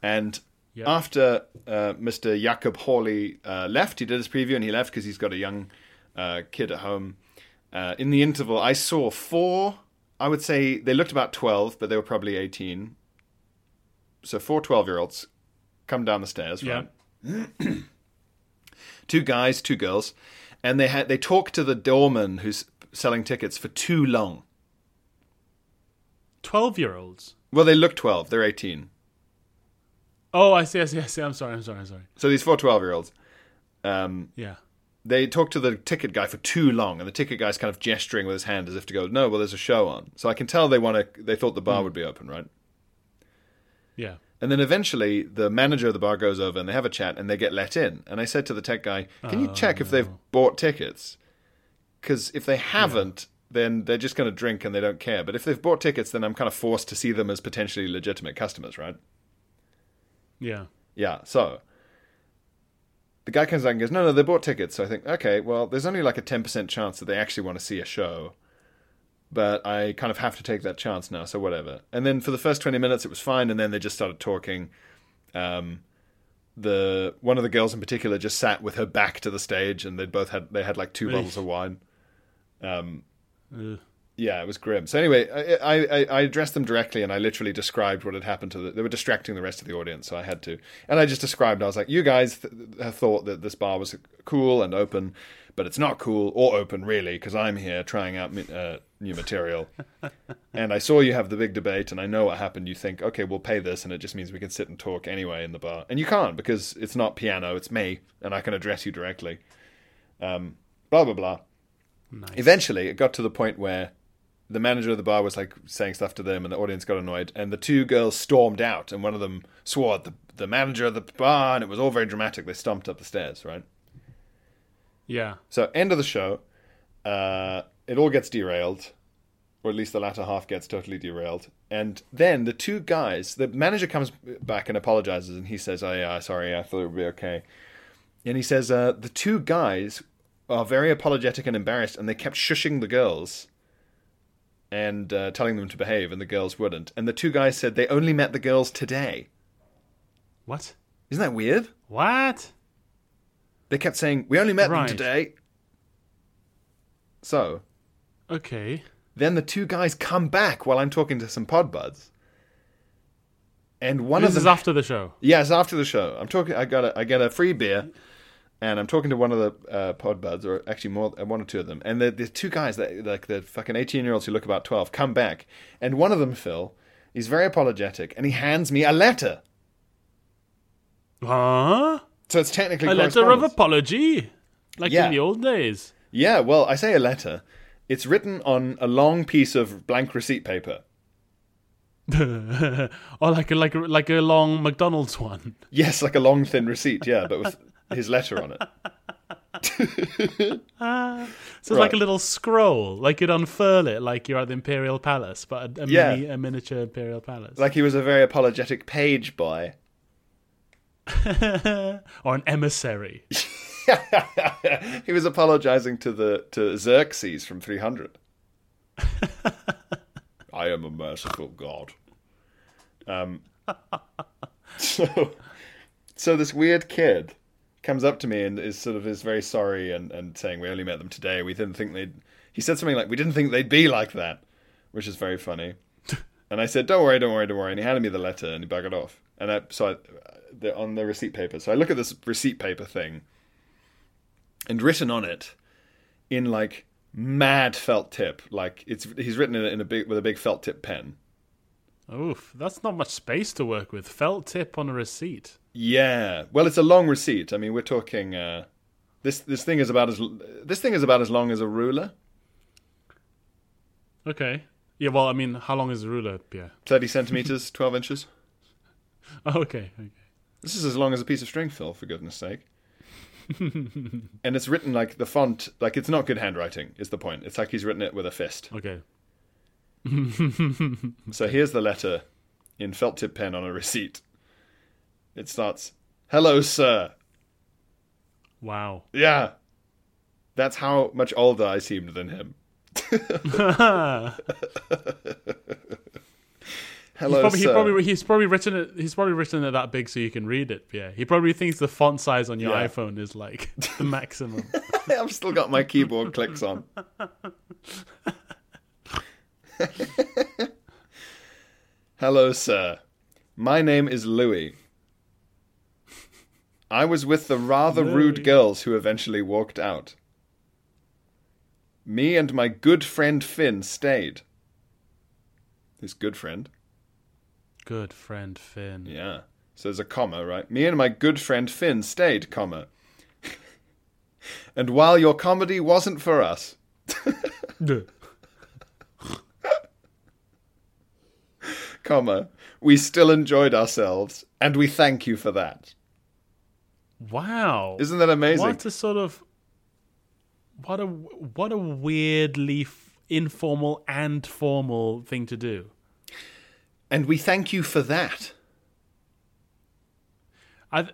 S1: And
S2: Yep.
S1: after uh, Mr. Jacob Hawley uh, left, he did his preview and he left because he's got a young uh, kid at home. Uh, in the interval, I saw four, I would say they looked about 12, but they were probably 18. So four 12 year olds come down the stairs,
S2: yeah.
S1: right? (clears throat) Two guys, two girls. And they had they talked to the doorman who's selling tickets for too long.
S2: Twelve-year-olds.
S1: Well, they look 12, they're 18.
S2: Oh, I see. I see. I see. I'm sorry. I'm sorry. I'm sorry.
S1: So these four 12 year olds. Um,
S2: Yeah.
S1: they talked to the ticket guy for too long, and the ticket guy's kind of gesturing with his hand as if to go, "No, well, there's a show on." So I can tell they want to. They thought the bar would be open, right?
S2: Yeah.
S1: And then eventually, the manager of the bar goes over and they have a chat, and they get let in. And I said to the tech guy, "Can you check if they've bought tickets? Because if they haven't." Then they're just going to drink and they don't care. But if they've bought tickets, then I'm kind of forced to see them as potentially legitimate customers, right?
S2: Yeah.
S1: Yeah, so the guy comes out and goes, No, no, they bought tickets. So I think, okay, well, there's only like a 10% chance that they actually want to see a show. But I kind of have to take that chance now, so whatever. And then for the first 20 minutes, it was fine. And then they just started talking. Um, the one of the girls in particular just sat with her back to the stage, and they both had they had like two bottles of wine.
S2: Ugh.
S1: Yeah, it was grim. So anyway, I, I, I addressed them directly, and I literally described what had happened to the. They were distracting the rest of the audience, so I had to. And I just described. I was like, "You guys th- have thought that this bar was cool and open, but it's not cool or open really, because I'm here trying out mi- uh, new material. (laughs) and I saw you have the big debate, and I know what happened. You think, okay, we'll pay this, and it just means we can sit and talk anyway in the bar, and you can't because it's not piano, it's me, and I can address you directly. Um, blah blah blah. Eventually, it got to the point where the manager of the bar was like saying stuff to them, and the audience got annoyed. And the two girls stormed out, and one of them swore at the the manager of the bar, and it was all very dramatic. They stomped up the stairs, right?
S2: Yeah.
S1: So, end of the show, uh, it all gets derailed, or at least the latter half gets totally derailed. And then the two guys, the manager comes back and apologizes, and he says, "Oh yeah, sorry, I thought it would be okay." And he says, uh, "The two guys are very apologetic and embarrassed, and they kept shushing the girls." And uh, telling them to behave, and the girls wouldn't. And the two guys said they only met the girls today.
S2: What?
S1: Isn't that weird?
S2: What?
S1: They kept saying, We only met
S2: Right.
S1: them today. So,
S2: Okay.
S1: Then the two guys come back while I'm talking to some pod buds. And one
S2: this
S1: of them
S2: is after the show.
S1: Yes, after the show. I'm talking I got a I get a free beer and I'm talking to one of the uh, pod buds or actually more uh, one or two of them. And the the two guys that like the fucking 18-year-olds who look about 12 come back and one of them Phil, he's very apologetic and he hands me a letter.
S2: Huh?
S1: So it's technically
S2: A letter of apology, like
S1: Yeah.
S2: in the old days.
S1: Yeah, well, I say a letter. It's written on a long piece of blank receipt paper. (laughs)
S2: or like a like a like a long McDonald's one.
S1: Yes, like a long thin receipt, yeah, but with (laughs) his letter on it. (laughs)
S2: So it's like a little scroll, like you'd unfurl it, like you're at the Imperial Palace, but a, a
S1: Yeah.
S2: mini, a miniature Imperial Palace,
S1: Like he was a very apologetic page boy. (laughs)
S2: or an emissary. (laughs)
S1: he was apologizing to the to Xerxes from 300. I am a merciful god. Um, so, so this weird kid comes up to me and is sort of is very sorry and, and saying we only met them today. We didn't think they'd. He said something like we didn't think they'd be like that, which is very funny. (laughs) And I said, "Don't worry, don't worry, don't worry." And he handed me the letter and he buggered off. And I, so I, the, on the receipt paper. So I look at this receipt paper thing, and written on it in like mad felt tip, like it's he's written it in a big with a big felt tip pen.
S2: Oof, that's not much space to work with. Felt tip on a receipt.
S1: Yeah, well, it's a long receipt. I mean, we're talking. Uh, this this thing is about as this thing is about as long as a ruler,
S2: Okay. Yeah, well, I mean, how long is a ruler, Pierre?
S1: thirty (laughs) centimeters, twelve inches.
S2: Oh, okay, okay.
S1: This is as long as a piece of string, Phil. For goodness sake. (laughs) and it's written like the font, like it's not good handwriting. Is the point? It's like he's written it with a fist.
S2: Okay.
S1: So here's the letter in felt tip pen on a receipt. It starts, "Hello, sir."
S2: Wow.
S1: Yeah, that's how much older I seemed than him. (laughs) Hello,
S2: He's probably, he
S1: sir.
S2: probably he's probably written it. He's probably written it that big so you can read it. Yeah, he probably thinks the font size on your
S1: Yeah.
S2: iPhone is like (laughs) the maximum. (laughs)
S1: I've still got my keyboard clicks on. Hello, sir. My name is Louis. I was with the rather rude girls who eventually walked out. Me and my good friend Finn stayed. His good friend?
S2: Good friend Finn.
S1: Yeah. So there's a comma, right? Me and my good friend Finn stayed, comma. (laughs) and while your comedy wasn't for us, (laughs) (laughs) comma, we still enjoyed ourselves, and we thank you for that.
S2: Wow.
S1: Isn't that amazing?
S2: What a sort of what a what a weirdly f- informal and formal thing to do.
S1: And we thank you for that.
S2: I,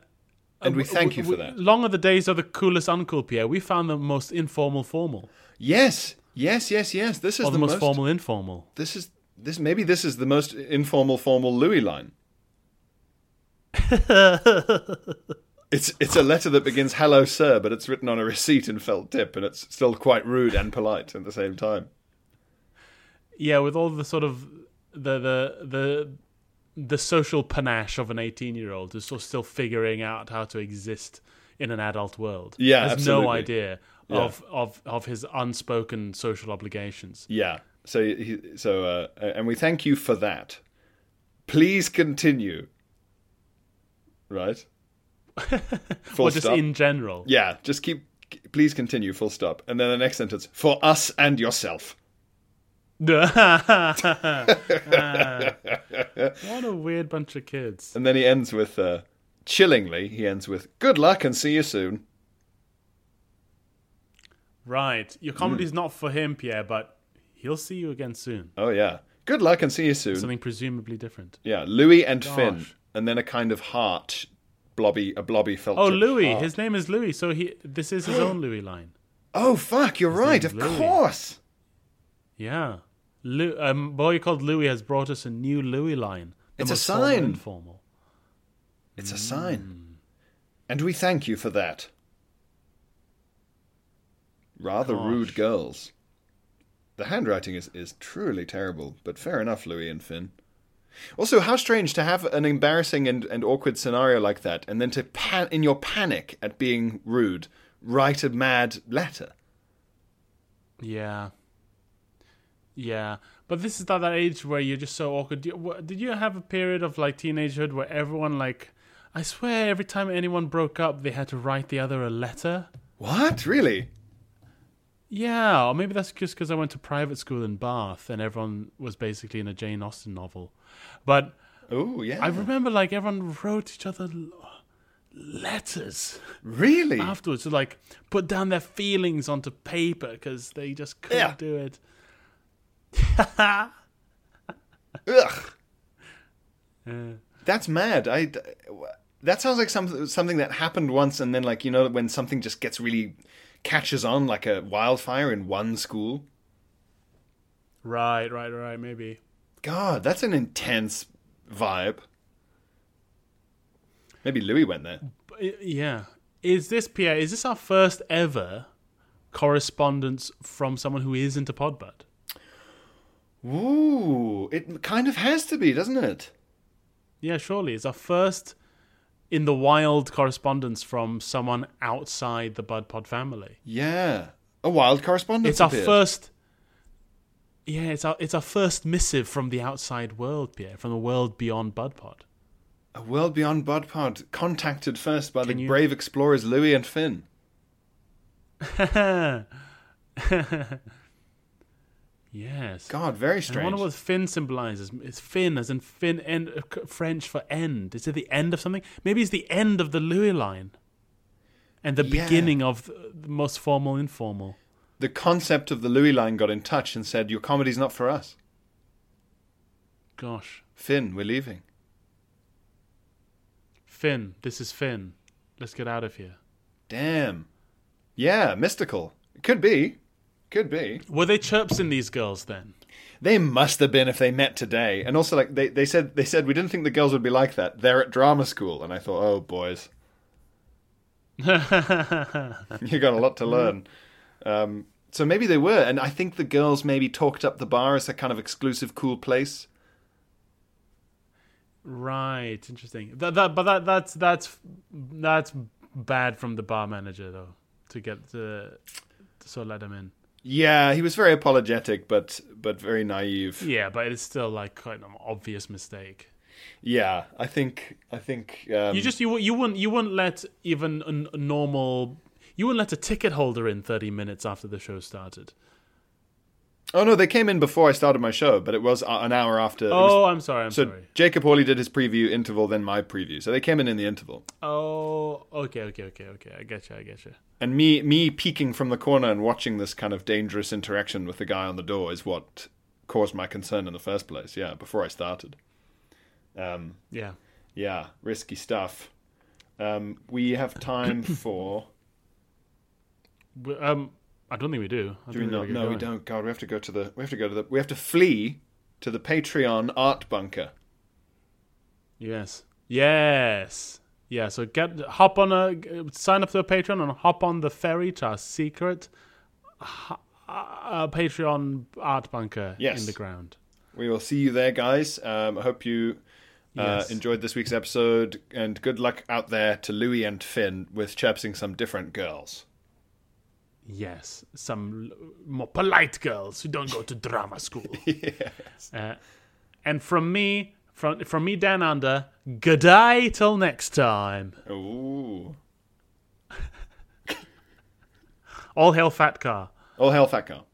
S1: And we
S2: uh,
S1: thank you for that.
S2: Long are the days of the coolest uncle, Pierre. We found the most informal formal,
S1: Yes, yes, yes, yes. This is
S2: the,
S1: the
S2: most,
S1: most
S2: formal informal.
S1: This is this. Maybe this is the most informal, formal Louis line. (laughs) It's it's a letter that begins "Hello, sir," but it's written on a receipt in felt tip, and it's still quite rude and polite at the same time.
S2: Yeah, with all the sort of the the the the social panache of an eighteen-year-old who's sort of still figuring out how to exist in an adult world.
S1: Yeah,
S2: has
S1: absolutely.
S2: no idea
S1: Yeah.
S2: of, of of his unspoken social obligations.
S1: Yeah. So he, so uh, and we thank you for that. Please continue. Right. (laughs) Full
S2: or just
S1: stop.
S2: in general.
S1: Yeah. Just keep. Please continue. Full stop. And then the next sentence for us and yourself. (laughs)
S2: what a weird bunch of kids.
S1: And then he ends with, uh, chillingly, he ends with, good luck and see you soon.
S2: Right. Your comedy's not for him, Pierre, but he'll see you again soon.
S1: Oh, yeah. Good luck and see you soon.
S2: Something presumably different.
S1: Yeah, Louis and Finn. And then a kind of heart, blobby, a blobby felt
S2: Oh, Louis.
S1: heart.
S2: His name is Louis, so he this is his (gasps) own Louis line.
S1: Oh, fuck, you're right, of
S2: Louis.
S1: course.
S2: Yeah. Lu- um, a boy called Louis has brought us a new Louis line.
S1: It's a sign.
S2: Informal.
S1: It's a sign. And we thank you for that. Rather
S2: Gosh.
S1: rude girls. The handwriting is, is truly terrible, but fair enough, Louis and Finn. Also, how strange to have an embarrassing and, and awkward scenario like that, and then to, pan- in your panic at being rude, write a mad letter.
S2: Yeah. Yeah. But this is that, that age where you're just so awkward. Do you, wha- did you have a period of like teenagehood where everyone like I swear, every time anyone broke up, they had to write the other a letter.
S1: What? Really?
S2: Yeah, or maybe that's just because I went to private school in Bath and everyone was basically in a Jane Austen novel. But
S1: Oh, yeah.
S2: I remember like everyone wrote each other letters
S1: really?
S2: afterwards to like put down their feelings onto paper because they just couldn't
S1: Yeah.
S2: do it. (laughs)
S1: Ugh. That's mad. I. That sounds like something something that happened once, and then like you know when something just gets really catches on like a wildfire in one school.
S2: Right, right, right. Maybe.
S1: God, that's an intense vibe. Maybe Louis went there.
S2: Yeah. Is this Pierre? Is this our first ever correspondence from someone who isn't a Podbud?
S1: Ooh, it kind of has to be, doesn't it?
S2: Yeah, surely it's our first in the wild correspondence from someone outside the Bud Pod family.
S1: Yeah, a wild correspondence.
S2: It's our
S1: appeared.
S2: first. Yeah, it's our it's our first missive from the outside world, Pierre, from the world beyond Bud Pod.
S1: A world beyond Budpod, contacted first by the
S2: you-
S1: brave explorers Louis and Finn. (laughs)
S2: yes.
S1: God, very strange.
S2: I wonder what Finn symbolizes. It's Finn, as in Finn, end, uh, French for end. Is it the end of something? Maybe it's the end of the Louis line, and the
S1: Yeah.
S2: beginning of the most formal informal.
S1: The concept of the Louis line got in touch and said, "Your comedy's not for us,
S2: Gosh,
S1: Finn. We're leaving."
S2: Finn, this is Finn. Let's get out of here.
S1: Damn. Yeah, mystical. Could be. Could be.
S2: Were they chirps in these girls then?
S1: They must have been if they met today. And also, like they, they said, they said we didn't think the girls would be like that. They're at drama school, and I thought, oh boys, (laughs) you got a lot to learn. Um, so maybe they were, and I think the girls maybe talked up the bar as a kind of exclusive, cool place.
S2: Right, interesting. That, that, but that, that's that's that's bad from the bar manager though to get to, to sort of let them in.
S1: Yeah, he was very apologetic, but but very naive.
S2: Yeah, but it's still like quite an obvious mistake.
S1: Yeah, I think I think um,
S2: You just you you wouldn't you wouldn't let even a normal you wouldn't let a ticket holder in thirty minutes after the show started.
S1: Oh no, they came in before I started my show, but it was uh, an hour after. it was-
S2: Oh, I'm sorry. I'm
S1: so
S2: sorry.
S1: Jacob Hawley did his preview interval, then my preview. So they came in in the interval,
S2: Oh, okay, okay, okay, okay. I get you. I get you.
S1: and me me peeking from the corner and watching this kind of dangerous interaction with the guy on the door is what caused my concern in the first place. Yeah, before I started. Um,
S2: Yeah.
S1: yeah, risky stuff. Um, we have time (coughs) for.
S2: We- Um, I don't think we do. I
S1: Do we not?
S2: get
S1: No, we don't. God, we have to go to the. We have to go to the. We have to flee to the Patreon art bunker.
S2: Yes. Yes. Yeah. So get hop on a sign up to a Patreon and hop on the ferry to our secret uh, uh, Patreon art bunker
S1: Yes.
S2: in the ground.
S1: We will see you there, guys. Um, I hope you uh,
S2: Yes.
S1: enjoyed this week's episode, and good luck out there to Louis and Finn with chirpsing some different girls.
S2: Yes, some l- more polite girls who don't go to drama school. (laughs) Uh, and from me, from from me down under, good day till next time.
S1: Ooh. (laughs)
S2: All hail Fat Car.
S1: All hail Fat Car.